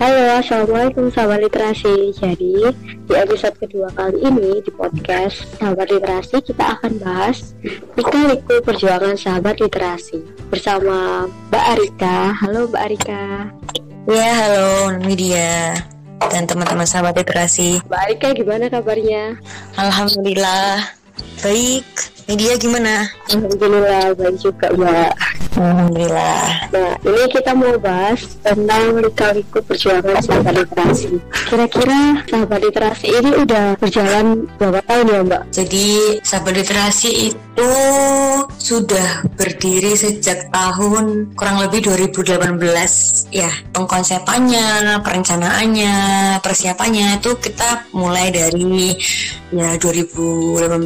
Halo, Assalamualaikum sahabat literasi. Jadi, di episode kedua kali ini di podcast Sahabat Literasi kita akan bahas Lika-liku perjuangan sahabat literasi bersama Mbak Arika. Halo Mbak Arika. Ya, halo Media dan teman-teman sahabat literasi. Mbak Arika gimana kabarnya? Alhamdulillah baik. Media gimana? Alhamdulillah baik juga Mbak. Alhamdulillah. Nah, ini kita mau bahas tentang lika-liku perjuangan sahabat literasi. Kira-kira sahabat literasi ini udah berjalan berapa tahun ya Mbak? Jadi sahabat literasi itu sudah berdiri sejak tahun kurang lebih 2018 ya. Pengkonsepannya, perencanaannya, persiapannya itu kita mulai dari ya 2018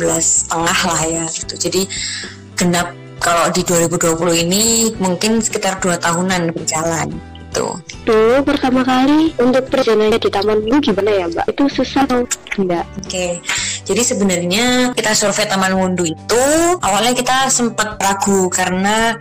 tengah lah ya gitu. Jadi genap kalau di 2020 ini mungkin sekitar dua tahunan berjalan gitu. Dulu pertama kali untuk perjalanannya di Taman Mini gimana ya Mbak? Itu susah atau enggak? Oke, jadi sebenarnya kita survei Taman Wundu itu awalnya kita sempat ragu karena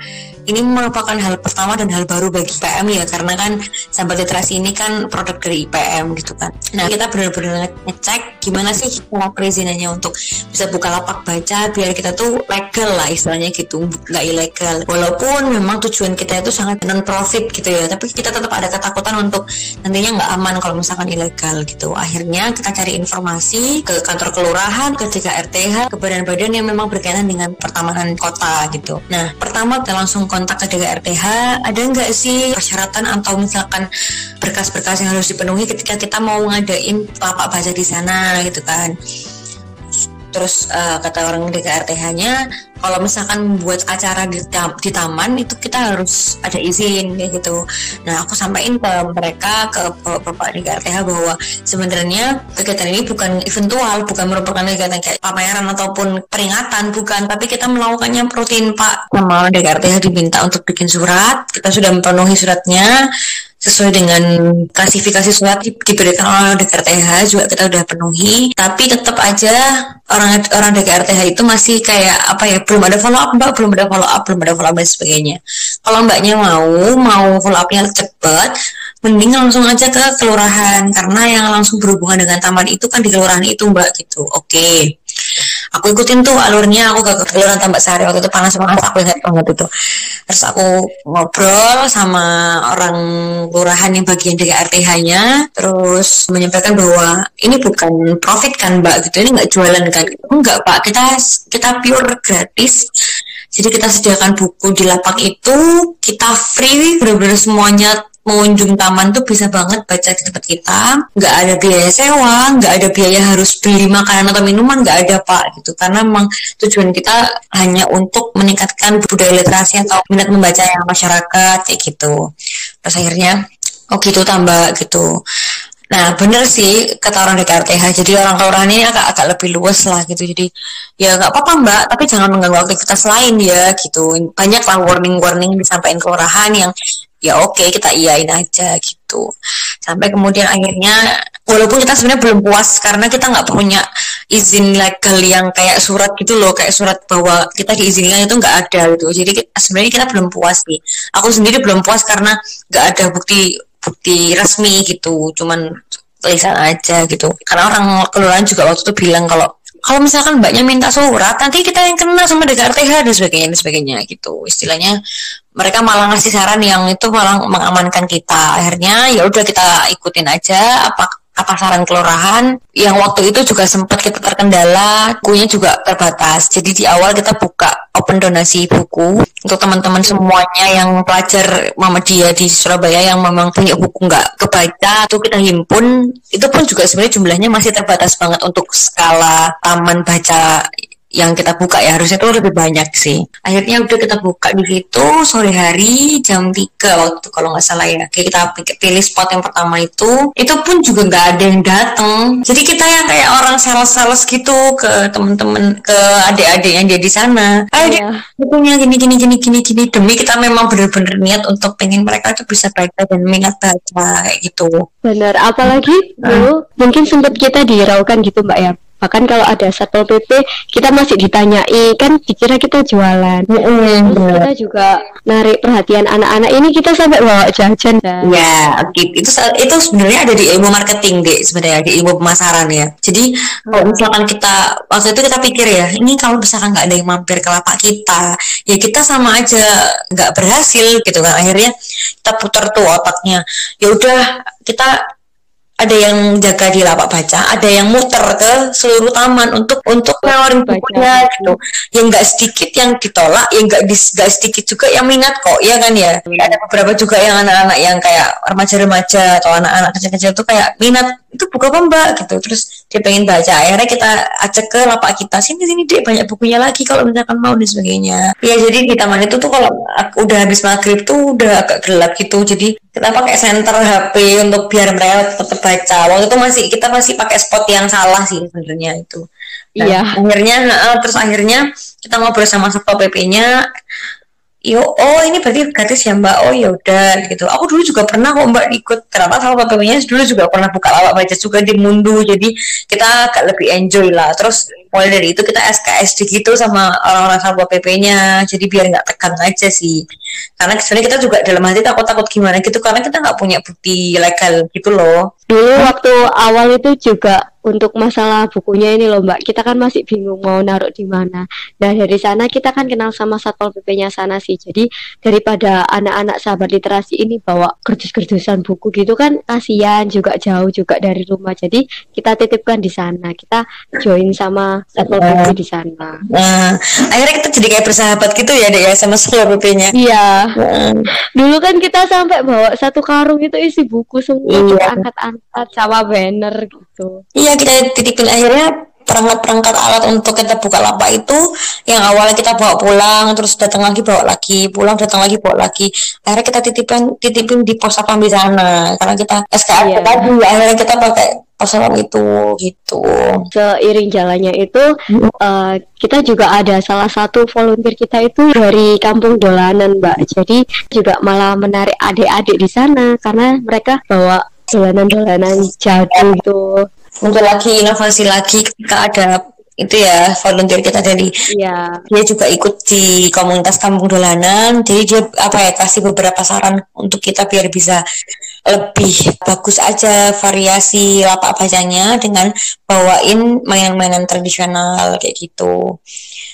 ini merupakan hal pertama dan hal baru bagi IPM ya karena kan sahabat literasi ini kan produk dari IPM gitu kan. Nah kita benar-benar ngecek gimana sih cara perizinannya untuk bisa buka lapak baca biar kita tuh legal lah istilahnya gitu nggak ilegal. Walaupun memang tujuan kita itu sangat non profit gitu ya tapi kita tetap ada ketakutan untuk nantinya nggak aman kalau misalkan ilegal gitu. Akhirnya kita cari informasi ke kantor kelurahan, ke DKRTH, ke badan-badan yang memang berkaitan dengan pertamanan kota gitu. Nah pertama kita langsung kontak ke DKRTH ada nggak sih persyaratan atau misalkan berkas-berkas yang harus dipenuhi ketika kita mau ngadain lapak baca di sana gitu kan terus uh, kata orang DKRTH-nya kalau misalkan membuat acara di, di taman itu kita harus ada izin kayak gitu. Nah aku sampaikan ke mereka ke bapak DKRTH bahwa sebenarnya kegiatan ini bukan eventual, bukan merupakan kegiatan kayak pameran ataupun peringatan, bukan. Tapi kita melakukannya rutin Pak. Sama DKRTH diminta untuk bikin surat, kita sudah memenuhi suratnya sesuai dengan klasifikasi surat diberikan oleh DKRTH juga kita udah penuhi. Tapi tetap aja orang orang DKRTH itu masih kayak apa ya belum ada follow up mbak. Belum ada follow up belum ada follow up dan sebagainya. Kalau mbaknya mau mau follow upnya cepet mending langsung aja ke kelurahan. Karena yang langsung berhubungan dengan taman itu kan di kelurahan itu mbak gitu. Oke. okay aku ikutin tuh alurnya aku ke kelurahan Tambak Sari. Waktu itu panas banget aku ingat banget itu. Terus aku ngobrol sama orang kelurahan yang bagian DKRTH-nya terus menyampaikan bahwa ini bukan profit kan mbak gitu. Ini nggak jualan kan? Enggak pak. Kita kita pure gratis. Jadi kita sediakan buku di lapak itu kita free benar-benar semuanya mengunjung taman tuh bisa banget baca di tempat kita. Nggak ada biaya sewa nggak ada biaya harus beli makanan atau minuman nggak ada pak gitu. Karena memang tujuan kita hanya untuk meningkatkan budaya literasi atau minat membaca yang masyarakat kayak gitu. Terus akhirnya oh gitu tambah gitu. Nah bener sih kata orang DKRTH Jadi orang kelurahan ini agak, agak lebih luas lah gitu. Jadi ya nggak apa-apa mbak. Tapi jangan mengganggu aktivitas lain ya gitu. Banyak lah warning-warning disampaikan kelurahan yang ya oke okay, kita iyain aja gitu. Sampai kemudian akhirnya walaupun kita sebenarnya belum puas karena kita nggak punya izin legal yang kayak surat gitu loh kayak surat bahwa kita diizinkan itu nggak ada gitu. Jadi sebenarnya kita belum puas sih aku sendiri belum puas karena nggak ada bukti bukti resmi gitu. Cuman tulisan aja gitu. Karena orang kelurahan juga waktu itu bilang kalau kalau misalkan mbaknya minta surat nanti kita yang kena sama DKRTH dan sebagainya dan sebagainya gitu. Istilahnya mereka malah ngasih saran yang itu malah mengamankan kita. Akhirnya ya udah kita ikutin aja apa apa saran kelurahan yang waktu itu juga sempat kita terkendala bukunya juga terbatas. Jadi di awal kita buka open donasi buku untuk teman-teman semuanya yang pelajar Muhammadiyah di Surabaya yang memang punya buku nggak kebaca itu kita himpun itu pun juga sebenarnya jumlahnya masih terbatas banget untuk skala taman baca yang kita buka ya harusnya itu lebih banyak sih. Akhirnya udah kita buka di situ sore hari jam 3 waktu itu kalau nggak salah ya. Kayak kita pilih spot yang pertama itu itu pun juga nggak ada yang datang jadi kita yang kayak orang sales-sales gitu ke temen-temen ke adik-adik yang dia di sana. Ayo yeah. gini gini gini gini gini. Demi kita memang bener-bener niat untuk pengen mereka tuh bisa baca dan minat baca kayak gitu. Bener apalagi dulu uh. mungkin sempat kita diraukan gitu mbak ya bahkan kalau ada satpol pp kita masih ditanyai kan dikira kita jualan. Mm-hmm. terus kita juga narik perhatian anak-anak. Ini kita sampai bawa jajan. Ya oke. Okay. itu itu sebenarnya ada di ilmu marketing deh sebenarnya di ilmu pemasaran ya. Jadi kalau misalkan kita waktu itu kita pikir ya ini kalau misalkan nggak ada yang mampir ke lapak kita ya kita sama aja nggak berhasil gitu kan. Akhirnya kita putar tuh otaknya. Ya udah kita ada yang jaga di lapak baca, ada yang muter ke seluruh taman untuk untuk nawarin bukunya gitu. Yang nggak sedikit yang ditolak, yang nggak nggak sedikit juga yang minat kok, ya kan ya. Hmm. Ada beberapa juga yang anak-anak yang kayak remaja-remaja atau anak-anak kecil-kecil tuh kayak minat itu buku apa mbak? Gitu. Terus dia pengen baca, akhirnya kita ajak ke lapak kita. Sini sini deh banyak bukunya lagi kalau misalkan mau dan sebagainya. Ya jadi di taman itu tuh kalau udah habis maghrib tuh udah agak gelap gitu, jadi kita pakai center HP untuk biar mereka tetap baca waktu itu masih kita masih pakai spot yang salah sih sebenarnya itu. Nah, iya. akhirnya uh, terus akhirnya kita ngobrol sama satpol pp-nya yo oh ini berarti gratis ya mbak. Oh ya udah gitu. Aku dulu juga pernah kok mbak ikut. Kenapa sama pp-nya dulu juga pernah buka lawak baca juga di Mundu. Jadi kita agak lebih enjoy lah. Terus mulai dari itu kita SKSD gitu sama orang-orang sama pp-nya jadi biar nggak tekan aja sih karena sebenarnya kita juga dalam hati takut-takut gimana gitu karena kita nggak punya bukti legal gitu loh dulu waktu awal itu juga untuk masalah bukunya ini loh Mbak, kita kan masih bingung mau naruh di mana. Nah dari sana kita kan kenal sama satpol pp-nya sana sih. Jadi daripada anak-anak sahabat literasi ini bawa kerdus-kerdusan buku gitu kan kasihan juga jauh juga dari rumah. Jadi kita titipkan di sana. Kita join sama satpol pp di sana. Nah akhirnya kita jadi kayak bersahabat gitu ya deh ya sama satpol pp-nya. Iya. Nah. Dulu kan kita sampai bawa satu karung itu isi buku semua iya. angkat-angkat sama banner gitu. Iya kita titipin akhirnya perangkat-perangkat alat untuk kita buka lapak itu yang awalnya kita bawa pulang terus datang lagi bawa lagi pulang datang lagi bawa lagi. Akhirnya kita titipin titipin di pos apa di sana. Karena kita SKF yeah. tadi akhirnya kita pakai pos itu gitu. Seiring jalannya itu uh, kita juga ada salah satu volunteer kita itu dari kampung dolanan mbak. Jadi juga malah menarik adik-adik di sana karena mereka bawa dolanan-dolanan jadul gitu untuk lagi inovasi lagi ketika ada itu ya volunteer kita dari ya. dia juga ikut di komunitas kampung dolanan jadi dia apa ya kasih beberapa saran untuk kita biar bisa lebih bagus aja variasi lapak bacanya dengan bawain mainan-mainan tradisional kayak gitu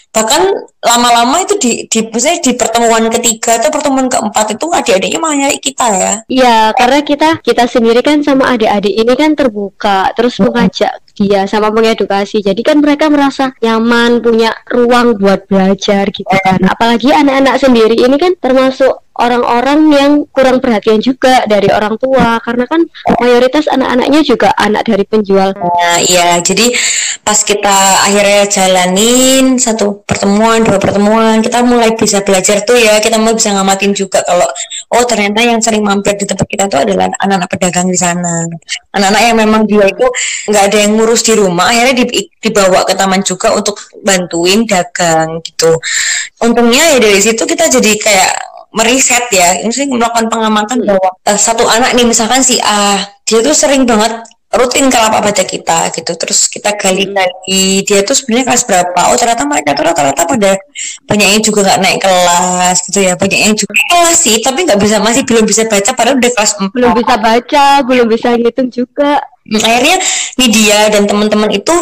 bahkan lama-lama itu di, di misalnya di pertemuan ketiga atau pertemuan keempat itu adik-adiknya malah nyari kita ya. Iya karena kita kita sendiri kan sama adik-adik ini kan terbuka terus mengajak dia sama mengedukasi. Jadi kan mereka merasa nyaman punya ruang buat belajar gitu kan. apalagi anak-anak sendiri ini kan termasuk orang-orang yang kurang perhatian juga dari orang tua karena kan mayoritas anak-anaknya juga anak dari penjual. Nah, iya, jadi pas kita akhirnya jalanin satu pertemuan, dua pertemuan, kita mulai bisa belajar tuh ya, kita mau bisa ngamatin juga kalau oh ternyata yang sering mampir di tempat kita tuh adalah anak-anak pedagang di sana. Anak-anak yang memang dia itu nggak ada yang ngurus di rumah, akhirnya dibawa ke taman juga untuk bantuin dagang gitu. Untungnya ya dari situ kita jadi kayak meriset ya, ini melakukan pengamatan bahwa uh, satu anak nih misalkan si A, dia tuh sering banget rutin ke lapak baca kita gitu. Terus kita gali lagi dia tuh sebenarnya kelas berapa? Oh ternyata mereka tuh rata-rata pada banyak yang juga nggak naik kelas gitu ya. Banyak yang juga kelas sih tapi nggak bisa masih belum bisa baca padahal udah kelas 4 belum bisa baca belum bisa ngitung juga. Hmm, akhirnya nih dia dan teman-teman itu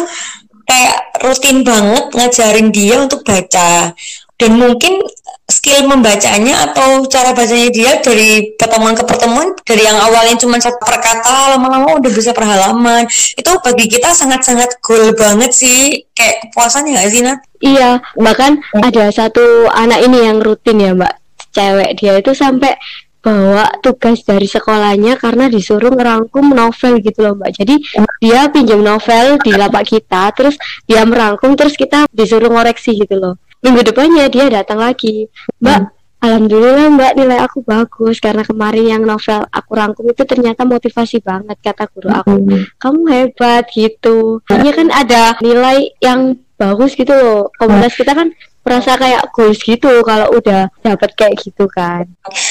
kayak rutin banget ngajarin dia untuk baca. Dan mungkin skill membacanya atau cara bacanya dia dari pertemuan ke pertemuan? Dari yang awalnya cuma satu perkata lama-lama udah bisa per halaman itu bagi kita sangat-sangat goal banget sih. Kayak kepuasannya gak sih Nat? Iya bahkan hmm. ada satu anak ini yang rutin ya mbak. Cewek dia itu sampai bawa tugas dari sekolahnya karena disuruh ngerangkum novel gitu loh mbak. Jadi dia pinjam novel di lapak kita terus dia merangkum terus kita disuruh ngoreksi gitu loh minggu depannya dia datang lagi. Mbak hmm. Alhamdulillah mbak nilai aku bagus. Karena kemarin yang novel aku rangkum itu ternyata motivasi banget kata guru aku. Hmm. kamu hebat gitu. Ini kan ada nilai yang bagus gitu loh. Komunitas kita kan merasa kayak goals gitu kalau udah dapat kayak gitu kan.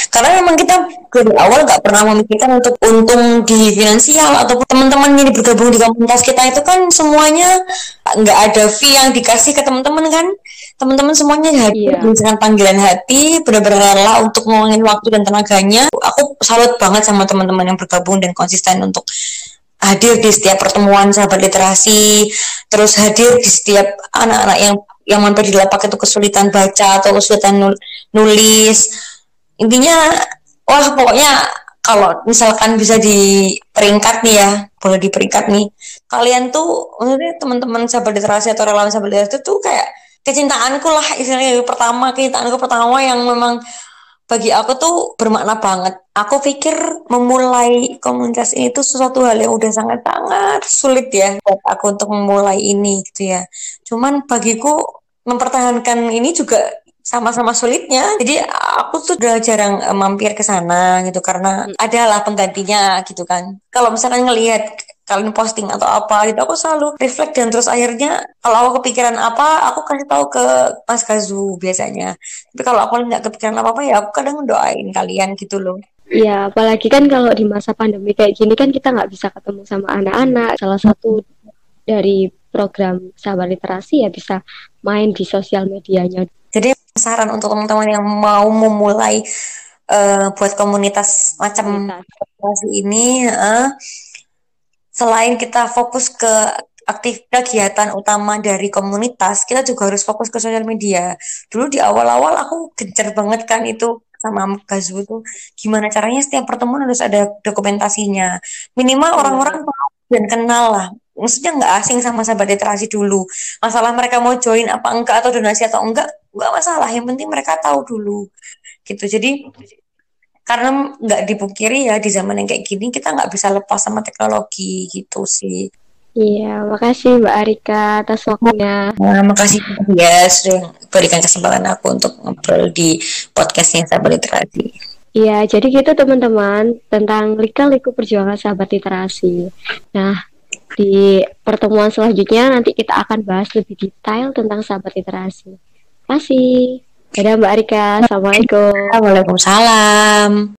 Karena memang kita dari awal nggak pernah memikirkan untuk untung di finansial ataupun teman-teman yang bergabung di komunitas kita itu kan semuanya nggak ada fee yang dikasih ke teman-teman kan teman-teman semuanya hadir yeah. dengan panggilan hati benar-benar rela untuk ngomongin waktu dan tenaganya. Aku salut banget sama teman-teman yang bergabung dan konsisten untuk hadir di setiap pertemuan sahabat literasi terus hadir di setiap anak-anak yang yang mampir di lapak itu kesulitan baca atau kesulitan nulis. Intinya wah pokoknya kalau misalkan bisa di peringkat nih ya boleh di peringkat nih. Kalian tuh maksudnya teman-teman sahabat literasi atau relawan sahabat literasi tuh kayak kecintaanku lah istilahnya pertama kecintaanku pertama yang memang bagi aku tuh bermakna banget. Aku pikir memulai komunitas ini tuh sesuatu hal yang udah sangat-sangat sulit ya buat aku untuk memulai ini gitu ya. Cuman bagiku mempertahankan ini juga sama-sama sulitnya. Jadi aku tuh udah jarang uh, mampir ke sana gitu karena hmm. adalah penggantinya gitu kan. Kalau misalkan ngelihat kalian posting atau apa gitu aku selalu reflect dan terus akhirnya kalau aku kepikiran apa aku kasih tahu ke Mas Kazu biasanya tapi kalau aku nggak kepikiran apa apa ya aku kadang doain kalian gitu loh Iya, apalagi kan kalau di masa pandemi kayak gini kan kita nggak bisa ketemu sama anak-anak. Salah satu dari program sahabat literasi ya bisa main di sosial medianya. Jadi saran untuk teman-teman yang mau memulai uh, buat komunitas macam komunitas ini uh, selain kita fokus ke aktif kegiatan utama dari komunitas, kita juga harus fokus ke sosial media. Dulu di awal-awal aku gencar banget kan itu sama Gazu itu gimana caranya setiap pertemuan harus ada dokumentasinya. Minimal iya. orang-orang tahu dan kenal lah. Maksudnya nggak asing sama sahabat literasi dulu. Masalah mereka mau join apa enggak atau donasi atau enggak, nggak masalah yang penting mereka tahu dulu gitu jadi karena nggak dipungkiri ya di zaman yang kayak gini kita nggak bisa lepas sama teknologi gitu sih Iya, makasih Mbak Arika atas waktunya. Nah, makasih ya sudah berikan kesempatan aku untuk ngobrol di podcastnya Sahabat Literasi. Iya, jadi gitu teman-teman tentang lika-liku perjuangan sahabat literasi. Nah, di pertemuan selanjutnya nanti kita akan bahas lebih detail tentang sahabat literasi kasih. Dadah Mbak Arika. Assalamualaikum. Waalaikumsalam.